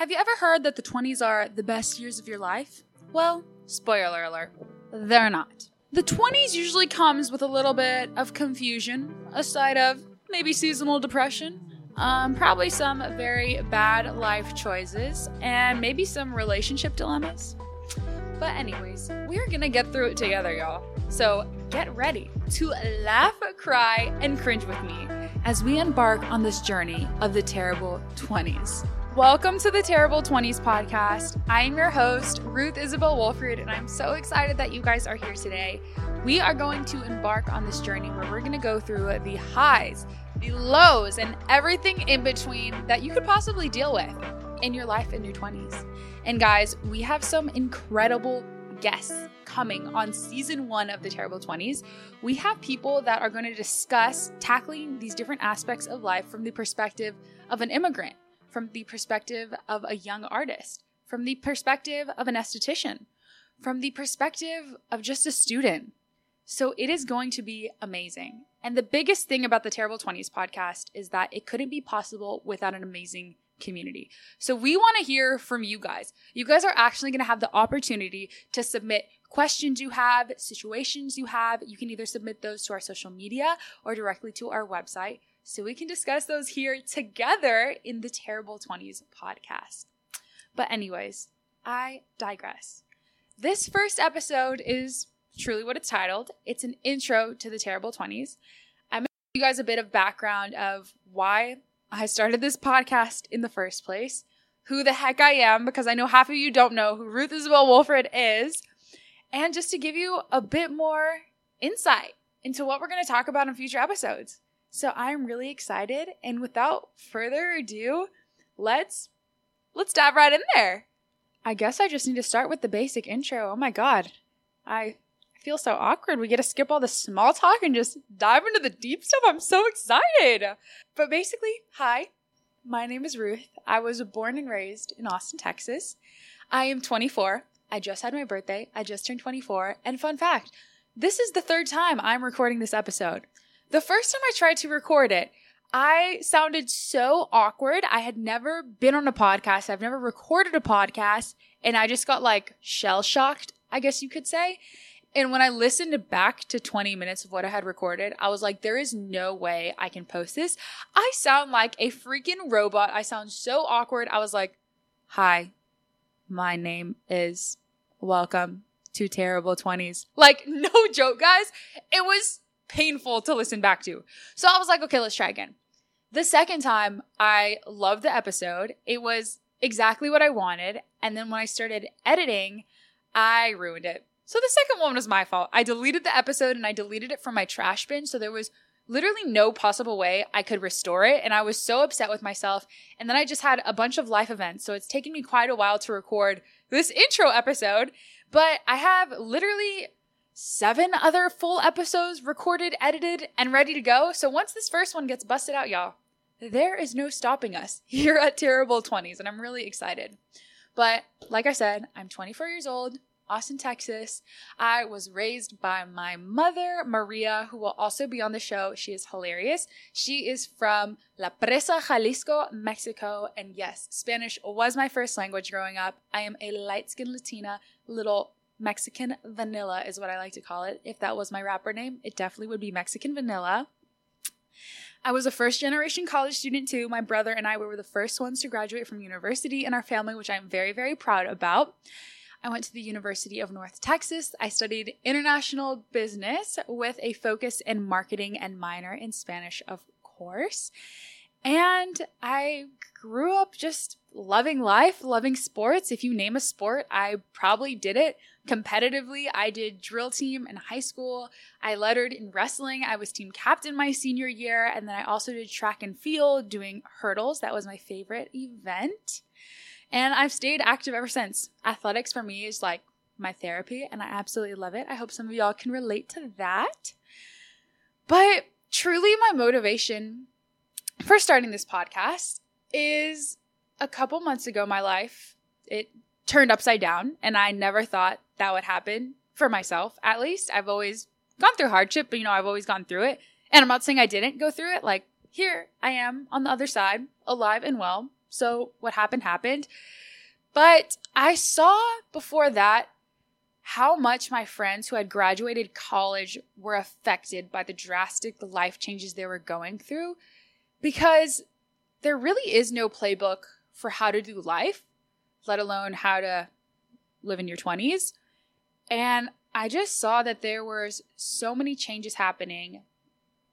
Have you ever heard that the 20s are the best years of your life? Well, spoiler alert, they're not. The 20s usually comes with a little bit of confusion, a side of maybe seasonal depression, um, probably some very bad life choices, and maybe some relationship dilemmas. But, anyways, we're gonna get through it together, y'all. So get ready to laugh, cry, and cringe with me as we embark on this journey of the terrible 20s. Welcome to the Terrible 20s podcast. I am your host, Ruth Isabel Wolfryd, and I'm so excited that you guys are here today. We are going to embark on this journey where we're going to go through the highs, the lows, and everything in between that you could possibly deal with in your life in your 20s. And guys, we have some incredible guests coming on season one of the Terrible 20s. We have people that are going to discuss tackling these different aspects of life from the perspective of an immigrant from the perspective of a young artist, from the perspective of an esthetician, from the perspective of just a student. So it is going to be amazing. And the biggest thing about the Terrible 20s podcast is that it couldn't be possible without an amazing community. So we want to hear from you guys. You guys are actually going to have the opportunity to submit questions you have, situations you have. You can either submit those to our social media or directly to our website so we can discuss those here together in the Terrible 20s podcast. But, anyways, I digress. This first episode is truly what it's titled. It's an intro to the Terrible 20s. I'm going to give you guys a bit of background of why I started this podcast in the first place, who the heck I am, because I know half of you don't know who Ruth Isabel Wolfryd is, and just to give you a bit more insight into what we're going to talk about in future episodes. So I'm really excited and without further ado, let's let's dive right in there. I guess I just need to start with the basic intro. Oh my god. I feel so awkward. We get to skip all the small talk and just dive into the deep stuff. I'm so excited. But basically, hi. My name is Ruth. I was born and raised in Austin, Texas. I am 24. I just had my birthday. I just turned 24. And fun fact, this is the third time I'm recording this episode. The first time I tried to record it, I sounded so awkward. I had never been on a podcast. I've never recorded a podcast. And I just got like shell shocked, I guess you could say. And when I listened back to 20 minutes of what I had recorded, I was like, there is no way I can post this. I sound like a freaking robot. I sound so awkward. I was like, hi, my name is welcome to terrible 20s. Like, no joke, guys. It was painful to listen back to. So I was like, okay, let's try again. The second time, I loved the episode. It was exactly what I wanted. And then when I started editing, I ruined it. So the second one was my fault. I deleted the episode and I deleted it from my trash bin. So there was literally no possible way I could restore it. And I was so upset with myself. And then I just had a bunch of life events. So it's taken me quite a while to record this intro episode. But I have literally seven other full episodes recorded, edited, and ready to go. So once this first one gets busted out, y'all, there is no stopping us here at Terrible 20s, and I'm really excited. But like I said, I'm 24 years old, Austin, Texas. I was raised by my mother, Maria, who will also be on the show. She is hilarious. She is from La Presa, Jalisco, Mexico. And yes, Spanish was my first language growing up. I am a light skinned Latina, little Mexican Vanilla is what I like to call it. If that was my rapper name, it definitely would be Mexican Vanilla. I was a first generation college student too. My brother and I were the first ones to graduate from university in our family, which I'm very, very proud about. I went to the University of North Texas. I studied international business with a focus in marketing and minor in Spanish, of course. And I grew up just loving life, loving sports. If you name a sport, I probably did it competitively. I did drill team in high school. I lettered in wrestling. I was team captain my senior year. And then I also did track and field doing hurdles. That was my favorite event. And I've stayed active ever since. Athletics for me is like my therapy, and I absolutely love it. I hope some of y'all can relate to that. But truly, my motivation for starting this podcast is a couple months ago, my life, it turned upside down, and I never thought that would happen for myself, at least. I've always gone through hardship, but you know, I've always gone through it. And I'm not saying I didn't go through it. Like, here I am on the other side, alive and well, So what happened happened. But I saw before that how much my friends who had graduated college were affected by the drastic life changes they were going through because there really is no playbook for how to do life, let alone how to live in your 20s. And I just saw that there was so many changes happening.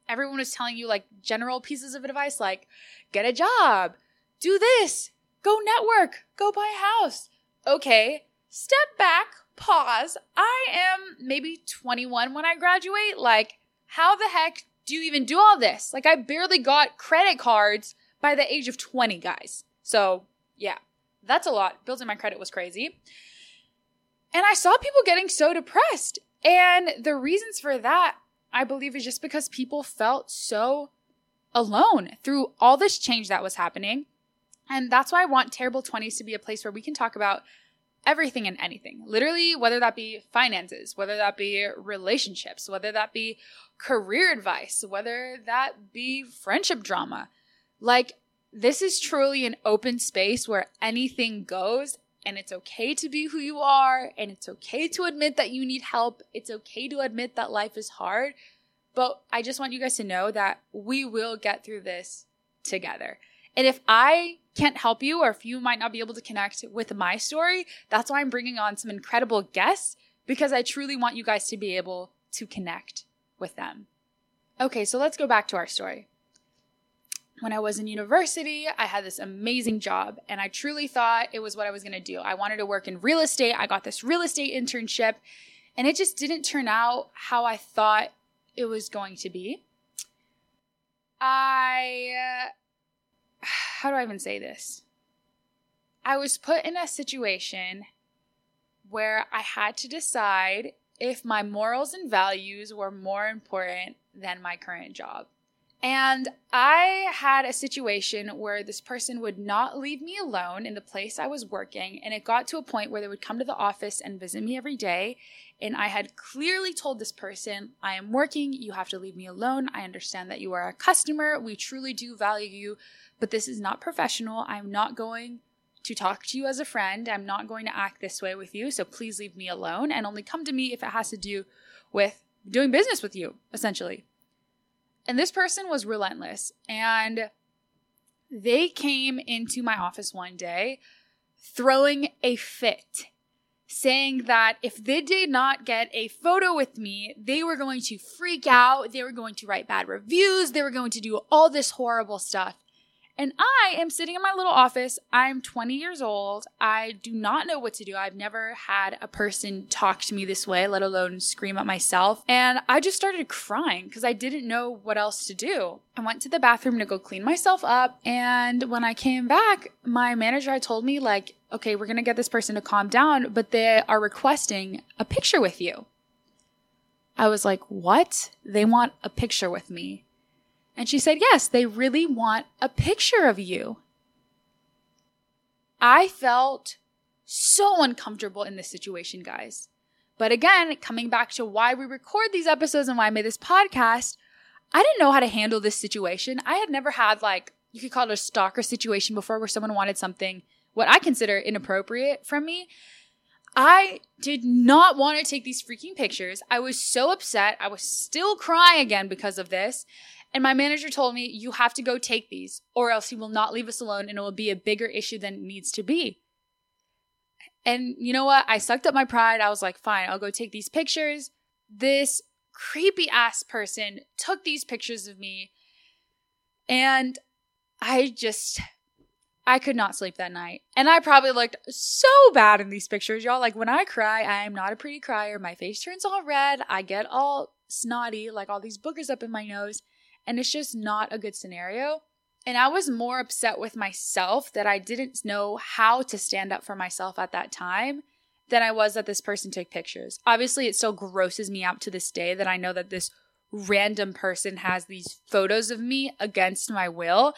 Everyone was telling you like general pieces of advice like get a job, do this, go network, go buy a house. Okay, step back, pause. I am maybe 21 when I graduate. Like, how the heck do you even do all this? Like, I barely got credit cards by the age of 20, guys. So, yeah, that's a lot. Building my credit was crazy. And I saw people getting so depressed. And the reasons for that, I believe, is just because people felt so alone through all this change that was happening. And that's why I want Terrible 20s to be a place where we can talk about everything and anything. Literally, whether that be finances, whether that be relationships, whether that be career advice, whether that be friendship drama. Like, this is truly an open space where anything goes and it's okay to be who you are and it's okay to admit that you need help. It's okay to admit that life is hard. But I just want you guys to know that we will get through this together. And if I can't help you or if you might not be able to connect with my story, that's why I'm bringing on some incredible guests because I truly want you guys to be able to connect with them. Okay, so let's go back to our story. When I was in university, I had this amazing job and I truly thought it was what I was going to do. I wanted to work in real estate. I got this real estate internship and it just didn't turn out how I thought it was going to be. I uh, how do I even say this? I was put in a situation where I had to decide if my morals and values were more important than my current job. And I had a situation where this person would not leave me alone in the place I was working. And it got to a point where they would come to the office and visit me every day. And I had clearly told this person, I am working. You have to leave me alone. I understand that you are a customer. We truly do value you but this is not professional. I'm not going to talk to you as a friend. I'm not going to act this way with you. So please leave me alone and only come to me if it has to do with doing business with you, essentially. And this person was relentless. And they came into my office one day throwing a fit, saying that if they did not get a photo with me, they were going to freak out. They were going to write bad reviews. They were going to do all this horrible stuff. And I am sitting in my little office. I'm 20 years old. I do not know what to do. I've never had a person talk to me this way, let alone scream at myself. And I just started crying because I didn't know what else to do. I went to the bathroom to go clean myself up. And when I came back, my manager had told me, like, okay, we're going to get this person to calm down, but they are requesting a picture with you. I was like, what? They want a picture with me. And she said, Yes, they really want a picture of you. I felt so uncomfortable in this situation, guys. But again, coming back to why we record these episodes and why I made this podcast, I didn't know how to handle this situation. I had never had, like, you could call it a stalker situation before where someone wanted something, what I consider inappropriate from me. I did not want to take these freaking pictures. I was so upset. I was still crying again because of this. And my manager told me, you have to go take these, or else he will not leave us alone and it will be a bigger issue than it needs to be. And you know what? I sucked up my pride. I was like, fine, I'll go take these pictures. This creepy ass person took these pictures of me. And I just, I could not sleep that night. And I probably looked so bad in these pictures, y'all. Like when I cry, I am not a pretty crier. My face turns all red. I get all snotty, like all these boogers up in my nose. And it's just not a good scenario. And I was more upset with myself that I didn't know how to stand up for myself at that time than I was that this person took pictures. Obviously, it still grosses me out to this day that I know that this random person has these photos of me against my will.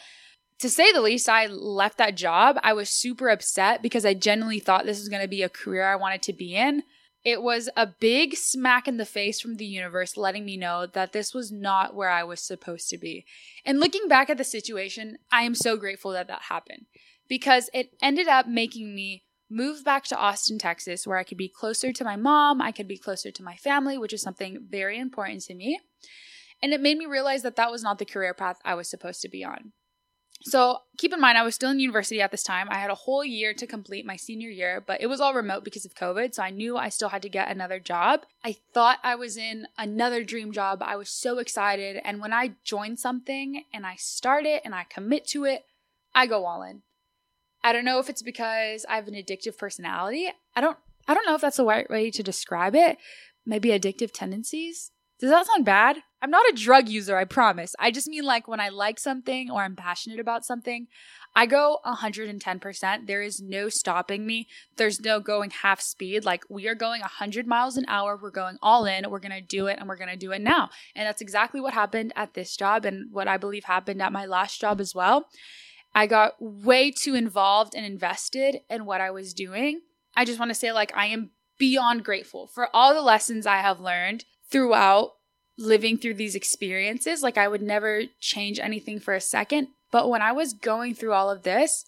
To say the least, I left that job. I was super upset because I genuinely thought this was going to be a career I wanted to be in. It was a big smack in the face from the universe, letting me know that this was not where I was supposed to be. And looking back at the situation, I am so grateful that that happened because it ended up making me move back to Austin, Texas, where I could be closer to my mom, I could be closer to my family, which is something very important to me. And it made me realize that that was not the career path I was supposed to be on. So keep in mind, I was still in university at this time. I had a whole year to complete my senior year, but it was all remote because of COVID. So I knew I still had to get another job. I thought I was in another dream job. I was so excited. And when I join something and I start it and I commit to it, I go all in. I don't know if it's because I have an addictive personality. I don't I don't know if that's the right way to describe it. Maybe addictive tendencies. Does that sound bad? I'm not a drug user, I promise. I just mean like when I like something or I'm passionate about something, I go 110%. There is no stopping me. There's no going half speed. Like we are going 100 miles an hour. We're going all in. We're going to do it and we're going to do it now. And that's exactly what happened at this job and what I believe happened at my last job as well. I got way too involved and invested in what I was doing. I just want to say, like, I am beyond grateful for all the lessons I have learned throughout living through these experiences. Like, I would never change anything for a second. But when I was going through all of this,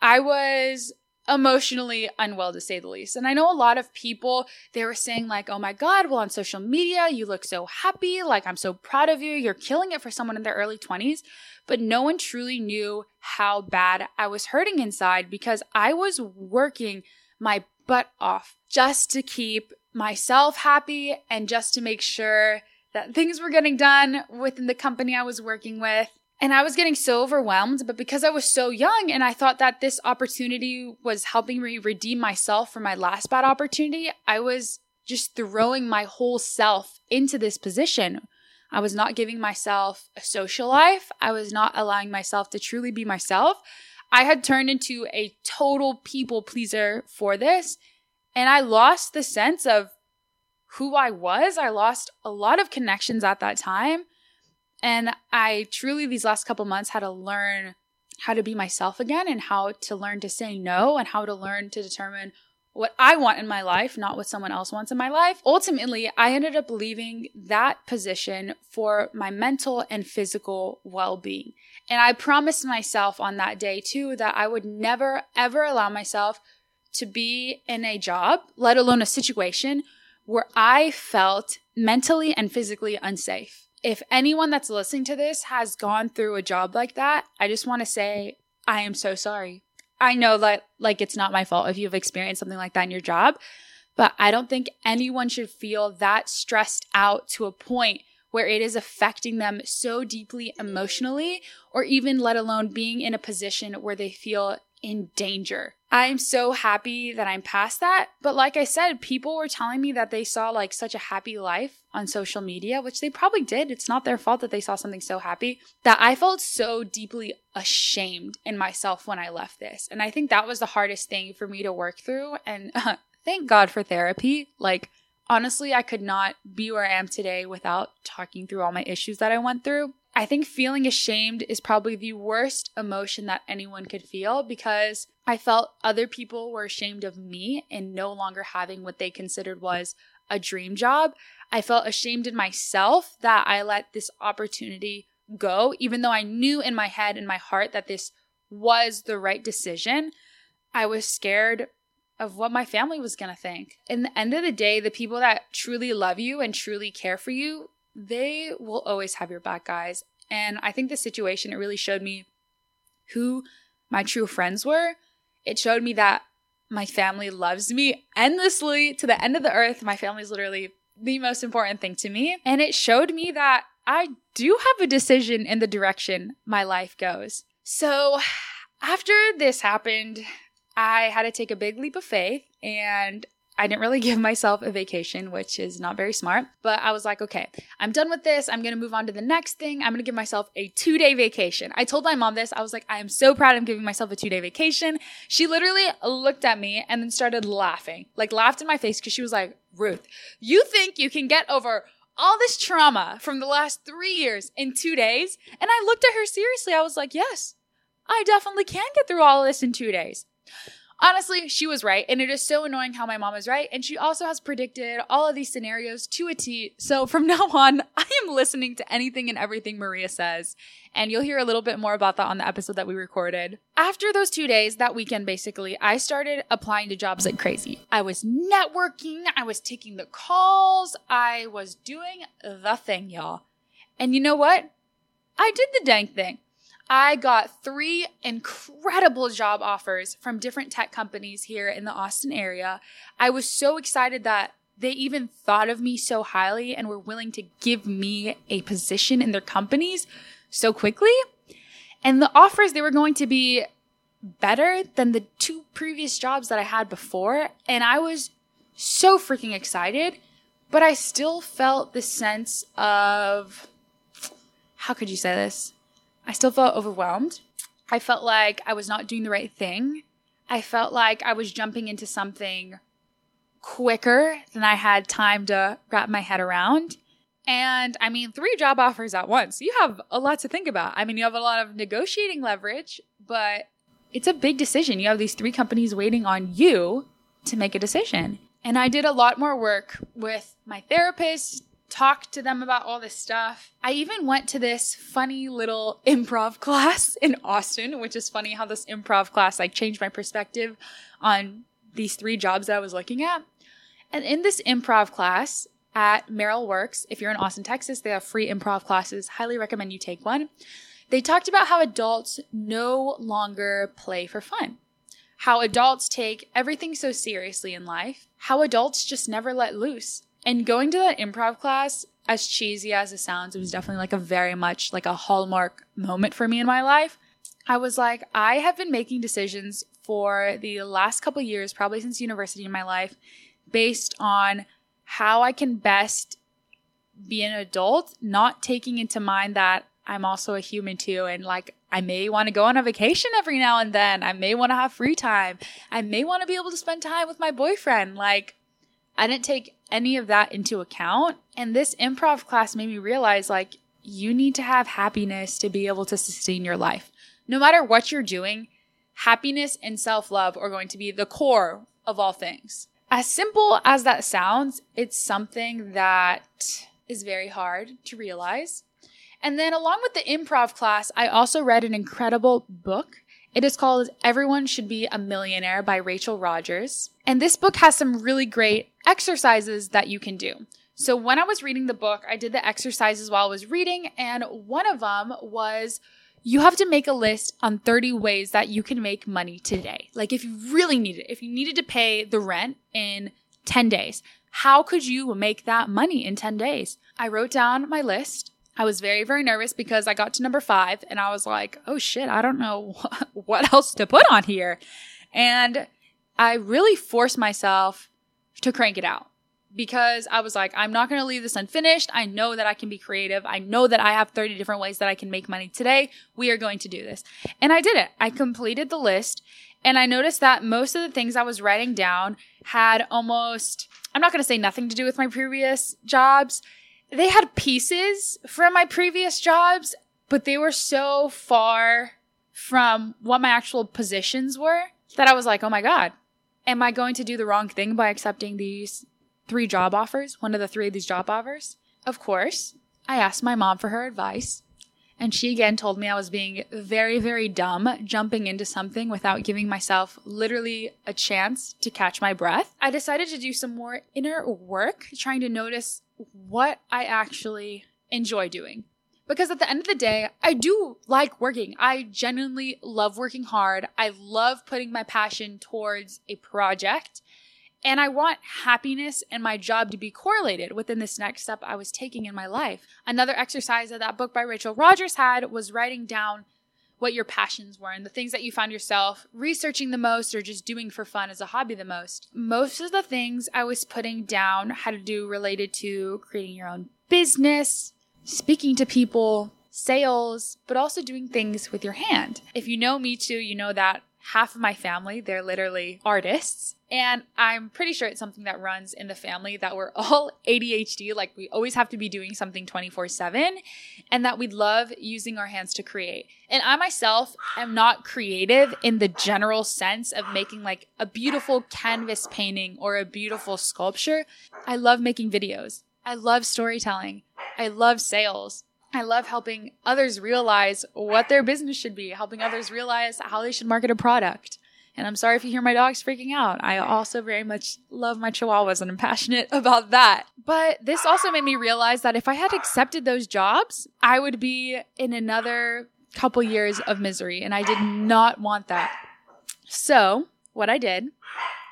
I was emotionally unwell to say the least. And I know a lot of people, they were saying, like, oh my God, well, on social media, you look so happy. Like, I'm so proud of you. You're killing it for someone in their early 20s. But no one truly knew how bad I was hurting inside because I was working my butt off just to keep myself happy and just to make sure that things were getting done within the company I was working with. And I was getting so overwhelmed, but because I was so young and I thought that this opportunity was helping me redeem myself from my last bad opportunity, I was just throwing my whole self into this position. I was not giving myself a social life. I was not allowing myself to truly be myself. I had turned into a total people pleaser for this. And I lost the sense of who I was. I lost a lot of connections at that time. And I truly, these last couple months, had to learn how to be myself again and how to learn to say no and how to learn to determine what I want in my life, not what someone else wants in my life. Ultimately, I ended up leaving that position for my mental and physical well being. And I promised myself on that day too that I would never, ever allow myself to be in a job, let alone a situation where I felt mentally and physically unsafe. If anyone that's listening to this has gone through a job like that, I just want to say, I am so sorry. I know that like it's not my fault if you've experienced something like that in your job, but I don't think anyone should feel that stressed out to a point where it is affecting them so deeply emotionally or even let alone being in a position where they feel in danger. I'm so happy that I'm past that. But like I said, people were telling me that they saw like such a happy life on social media, which they probably did. It's not their fault that they saw something so happy that I felt so deeply ashamed in myself when I left this. And I think that was the hardest thing for me to work through. And uh, thank God for therapy. Like, honestly, I could not be where I am today without talking through all my issues that I went through. I think feeling ashamed is probably the worst emotion that anyone could feel because I felt other people were ashamed of me and no longer having what they considered was a dream job. I felt ashamed in myself that I let this opportunity go, even though I knew in my head and my heart that this was the right decision. I was scared of what my family was going to think. In the end of the day, the people that truly love you and truly care for you, they will always have your back, guys. And I think the situation, it really showed me who my true friends were. It showed me that my family loves me endlessly to the end of the earth. My family is literally the most important thing to me. And it showed me that I do have a decision in the direction my life goes. So after this happened, I had to take a big leap of faith and I didn't really give myself a vacation, which is not very smart, but I was like, okay, I'm done with this. I'm going to move on to the next thing. I'm going to give myself a two day vacation. I told my mom this. I was like, I am so proud I'm giving myself a two day vacation. She literally looked at me and then started laughing, like laughed in my face because she was like, Ruth, you think you can get over all this trauma from the last three years in two days? And I looked at her seriously. I was like, yes, I definitely can get through all of this in two days. Honestly, she was right. And it is so annoying how my mom is right. And she also has predicted all of these scenarios to a T. So from now on, I am listening to anything and everything Maria says. And you'll hear a little bit more about that on the episode that we recorded. After those two days, that weekend basically, I started applying to jobs like crazy. I was networking, I was taking the calls, I was doing the thing, y'all. And you know what? I did the dang thing. I got three incredible job offers from different tech companies here in the Austin area. I was so excited that they even thought of me so highly and were willing to give me a position in their companies so quickly. And the offers, they were going to be better than the two previous jobs that I had before. And I was so freaking excited, but I still felt the sense of how could you say this? I still felt overwhelmed. I felt like I was not doing the right thing. I felt like I was jumping into something quicker than I had time to wrap my head around. And I mean, three job offers at once. You have a lot to think about. I mean, you have a lot of negotiating leverage, but it's a big decision. You have these three companies waiting on you to make a decision. And I did a lot more work with my therapist, talked to them about all this stuff. I even went to this funny little improv class in Austin, which is funny how this improv class like changed my perspective on these three jobs that I was looking at. And in this improv class at Merrill Works, if you're in Austin, Texas, they have free improv classes. Highly recommend you take one. They talked about how adults no longer play for fun. How adults take everything so seriously in life. How adults just never let loose and going to that improv class, as cheesy as it sounds, it was definitely like a very much like a hallmark moment for me in my life. I was like, I have been making decisions for the last couple years, probably since university in my life, based on how I can best be an adult, not taking into mind that I'm also a human too. And like, I may want to go on a vacation every now and then. I may want to have free time. I may want to be able to spend time with my boyfriend. Like, I didn't take any of that into account. And this improv class made me realize like, you need to have happiness to be able to sustain your life. No matter what you're doing, happiness and self love are going to be the core of all things. As simple as that sounds, it's something that is very hard to realize. And then, along with the improv class, I also read an incredible book it is called Everyone Should Be a Millionaire by Rachel Rodgers. And this book has some really great exercises that you can do. So when I was reading the book, I did the exercises while I was reading, and one of them was you have to make a list on 30 ways that you can make money today. Like if you really need it, if you needed to pay the rent in 10 days, how could you make that money in 10 days? I wrote down my list I was very, very nervous because I got to number five and I was like, oh shit, I don't know what else to put on here. And I really forced myself to crank it out because I was like, I'm not going to leave this unfinished. I know that I can be creative. I know that I have 30 different ways that I can make money today. We are going to do this. And I did it. I completed the list and I noticed that most of the things I was writing down had almost, I'm not going to say nothing to do with my previous jobs they had pieces from my previous jobs, but they were so far from what my actual positions were that I was like, oh my God, am I going to do the wrong thing by accepting these three job offers? One of the three of these job offers? Of course, I asked my mom for her advice. And she again told me I was being very, very dumb jumping into something without giving myself literally a chance to catch my breath. I decided to do some more inner work, trying to notice what I actually enjoy doing. Because at the end of the day, I do like working. I genuinely love working hard. I love putting my passion towards a project. And I want happiness and my job to be correlated within this next step I was taking in my life. Another exercise that that book by Rachel Rodgers had was writing down what your passions were and the things that you found yourself researching the most or just doing for fun as a hobby the most. Most of the things I was putting down had to do related to creating your own business, speaking to people, sales, but also doing things with your hand. If you know me too, you know that half of my family, they're literally artists. And I'm pretty sure it's something that runs in the family that we're all ADHD, like we always have to be doing something 24 7, and that we love using our hands to create. And I myself am not creative in the general sense of making like a beautiful canvas painting or a beautiful sculpture. I love making videos. I love storytelling. I love sales. I love helping others realize what their business should be, helping others realize how they should market a product. And I'm sorry if you hear my dogs freaking out. I also very much love my chihuahuas and I'm passionate about that. But this also made me realize that if I had accepted those jobs, I would be in another couple years of misery. And I did not want that. So what I did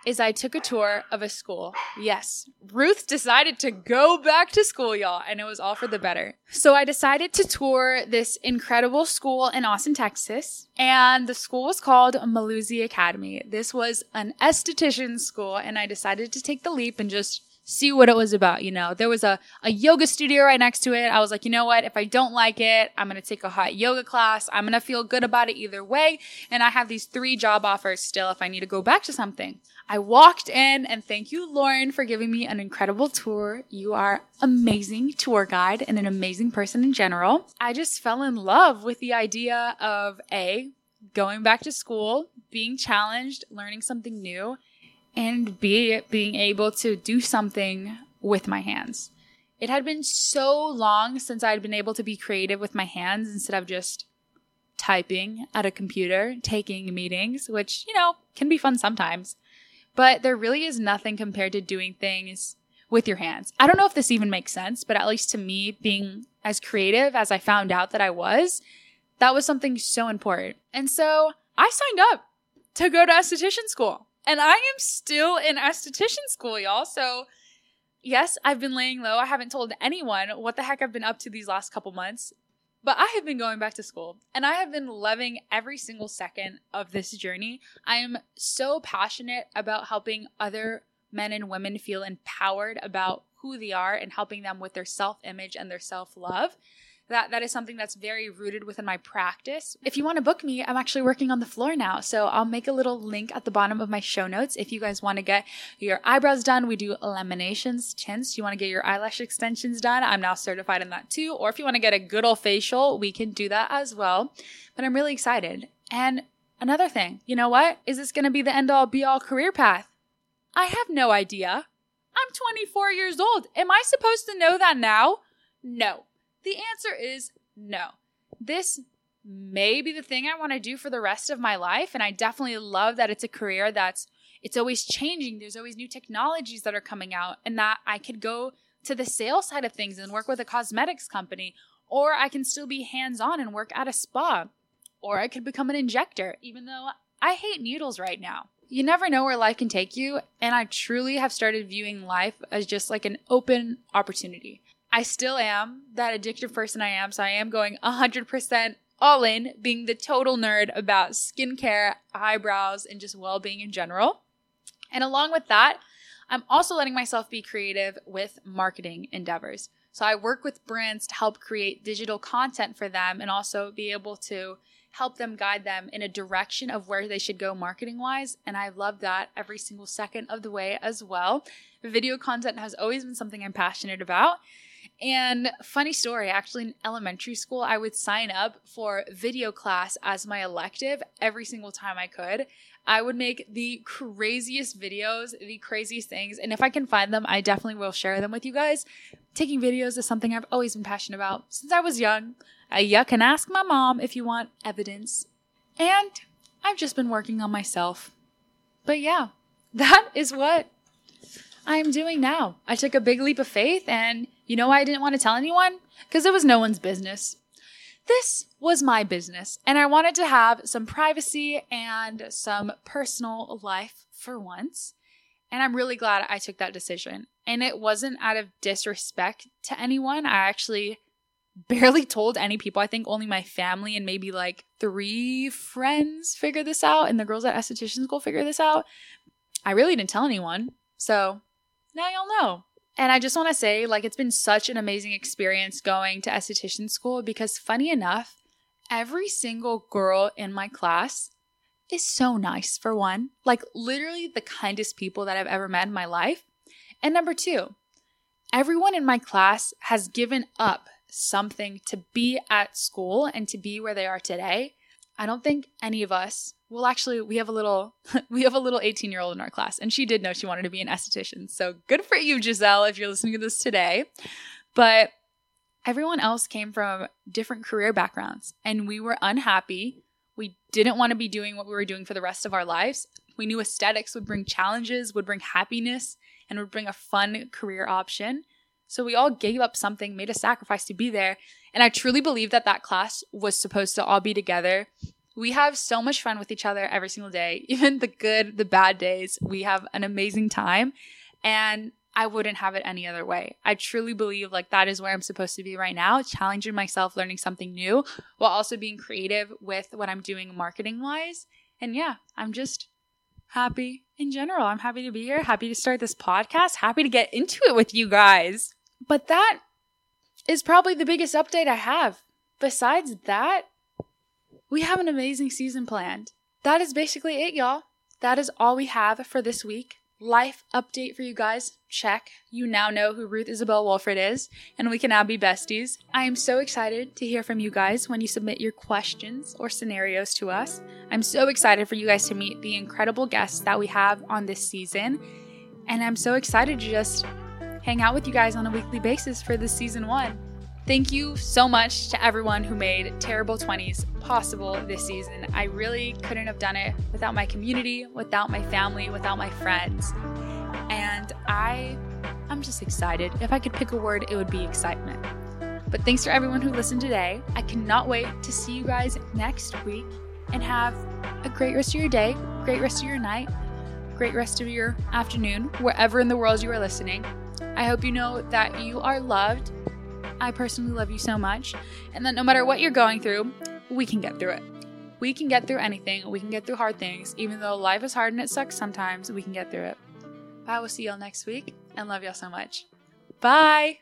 is I took a tour of a school. Yes, Ruth decided to go back to school, y'all, and it was all for the better. So I decided to tour this incredible school in Austin, Texas, and the school was called Malusi Academy. This was an esthetician school, and I decided to take the leap and just see what it was about. You know, there was a, a yoga studio right next to it. I was like, you know what? If I don't like it, I'm going to take a hot yoga class. I'm going to feel good about it either way. And I have these three job offers still if I need to go back to something. I walked in and thank you, Lauren, for giving me an incredible tour. You are amazing tour guide and an amazing person in general. I just fell in love with the idea of A, going back to school, being challenged, learning something new, and B, being able to do something with my hands. It had been so long since I'd been able to be creative with my hands instead of just typing at a computer, taking meetings, which, you know, can be fun sometimes. But there really is nothing compared to doing things with your hands. I don't know if this even makes sense, but at least to me, being as creative as I found out that I was, that was something so important. And so I signed up to go to esthetician school. And I am still in esthetician school, y'all. So, yes, I've been laying low. I haven't told anyone what the heck I've been up to these last couple months. But I have been going back to school and I have been loving every single second of this journey. I am so passionate about helping other men and women feel empowered about who they are and helping them with their self image and their self love that that is something that's very rooted within my practice. If you want to book me, I'm actually working on the floor now. So I'll make a little link at the bottom of my show notes if you guys want to get your eyebrows done. We do laminations, tints. You want to get your eyelash extensions done. I'm now certified in that too. Or if you want to get a good old facial, we can do that as well. But I'm really excited. And another thing, you know what? Is this going to be the end all be all career path? I have no idea. I'm 24 years old. Am I supposed to know that now? No. The answer is no. This may be the thing I want to do for the rest of my life. And I definitely love that it's a career that's it's always changing. There's always new technologies that are coming out, and that I could go to the sales side of things and work with a cosmetics company, or I can still be hands on and work at a spa, or I could become an injector, even though I hate needles right now. You never know where life can take you, and I truly have started viewing life as just like an open opportunity. I still am that addictive person I am. So I am going 100% all in, being the total nerd about skincare, eyebrows, and just well being in general. And along with that, I'm also letting myself be creative with marketing endeavors. So I work with brands to help create digital content for them and also be able to help them guide them in a direction of where they should go marketing wise. And I love that every single second of the way as well. Video content has always been something I'm passionate about. And funny story, actually in elementary school, I would sign up for video class as my elective every single time I could. I would make the craziest videos, the craziest things. And if I can find them, I definitely will share them with you guys. Taking videos is something I've always been passionate about since I was young. You can ask my mom if you want evidence. And I've just been working on myself. But yeah, that is what I'm doing now. I took a big leap of faith and you know why I didn't want to tell anyone? Because it was no one's business. This was my business, and I wanted to have some privacy and some personal life for once. And I'm really glad I took that decision. And it wasn't out of disrespect to anyone. I actually barely told any people. I think only my family and maybe like three friends figured this out, and the girls at esthetician school figured this out. I really didn't tell anyone. So now y'all know. And I just want to say, like, it's been such an amazing experience going to esthetician school because, funny enough, every single girl in my class is so nice, for one. Like, literally the kindest people that I've ever met in my life. And number two, everyone in my class has given up something to be at school and to be where they are today. I don't think any of us well actually we have a little we have a little 18 year old in our class and she did know she wanted to be an esthetician. So good for you giselle if you're listening to this today. But everyone else came from different career backgrounds and we were unhappy. We didn't want to be doing what we were doing for the rest of our lives. We knew aesthetics would bring challenges would bring happiness and would bring a fun career option so we all gave up something made a sacrifice to be there and i truly believe that that class was supposed to all be together we have so much fun with each other every single day, even the good, the bad days. We have an amazing time. And I wouldn't have it any other way. I truly believe like that is where I'm supposed to be right now, challenging myself, learning something new while also being creative with what I'm doing marketing wise. And yeah, I'm just happy in general. I'm happy to be here, happy to start this podcast, happy to get into it with you guys. But that is probably the biggest update I have. Besides that, we have an amazing season planned. That is basically it, y'all. That is all we have for this week. Life update for you guys. Check. You now know who Ruth Isabel Wolfryd is, and we can now be besties. I am so excited to hear from you guys when you submit your questions or scenarios to us. I'm so excited for you guys to meet the incredible guests that we have on this season, and I'm so excited to just hang out with you guys on a weekly basis for this season one. Thank you so much to everyone who made Terrible 20s possible this season. I really couldn't have done it without my community, without my family, without my friends. And I I'm just excited. If I could pick a word, it would be excitement. But thanks for everyone who listened today. I cannot wait to see you guys next week and have a great rest of your day, great rest of your night, great rest of your afternoon, wherever in the world you are listening. I hope you know that you are loved I personally love you so much, and that no matter what you're going through, we can get through it. We can get through anything. We can get through hard things. Even though life is hard and it sucks sometimes, we can get through it. I will see y'all next week and love y'all so much. Bye.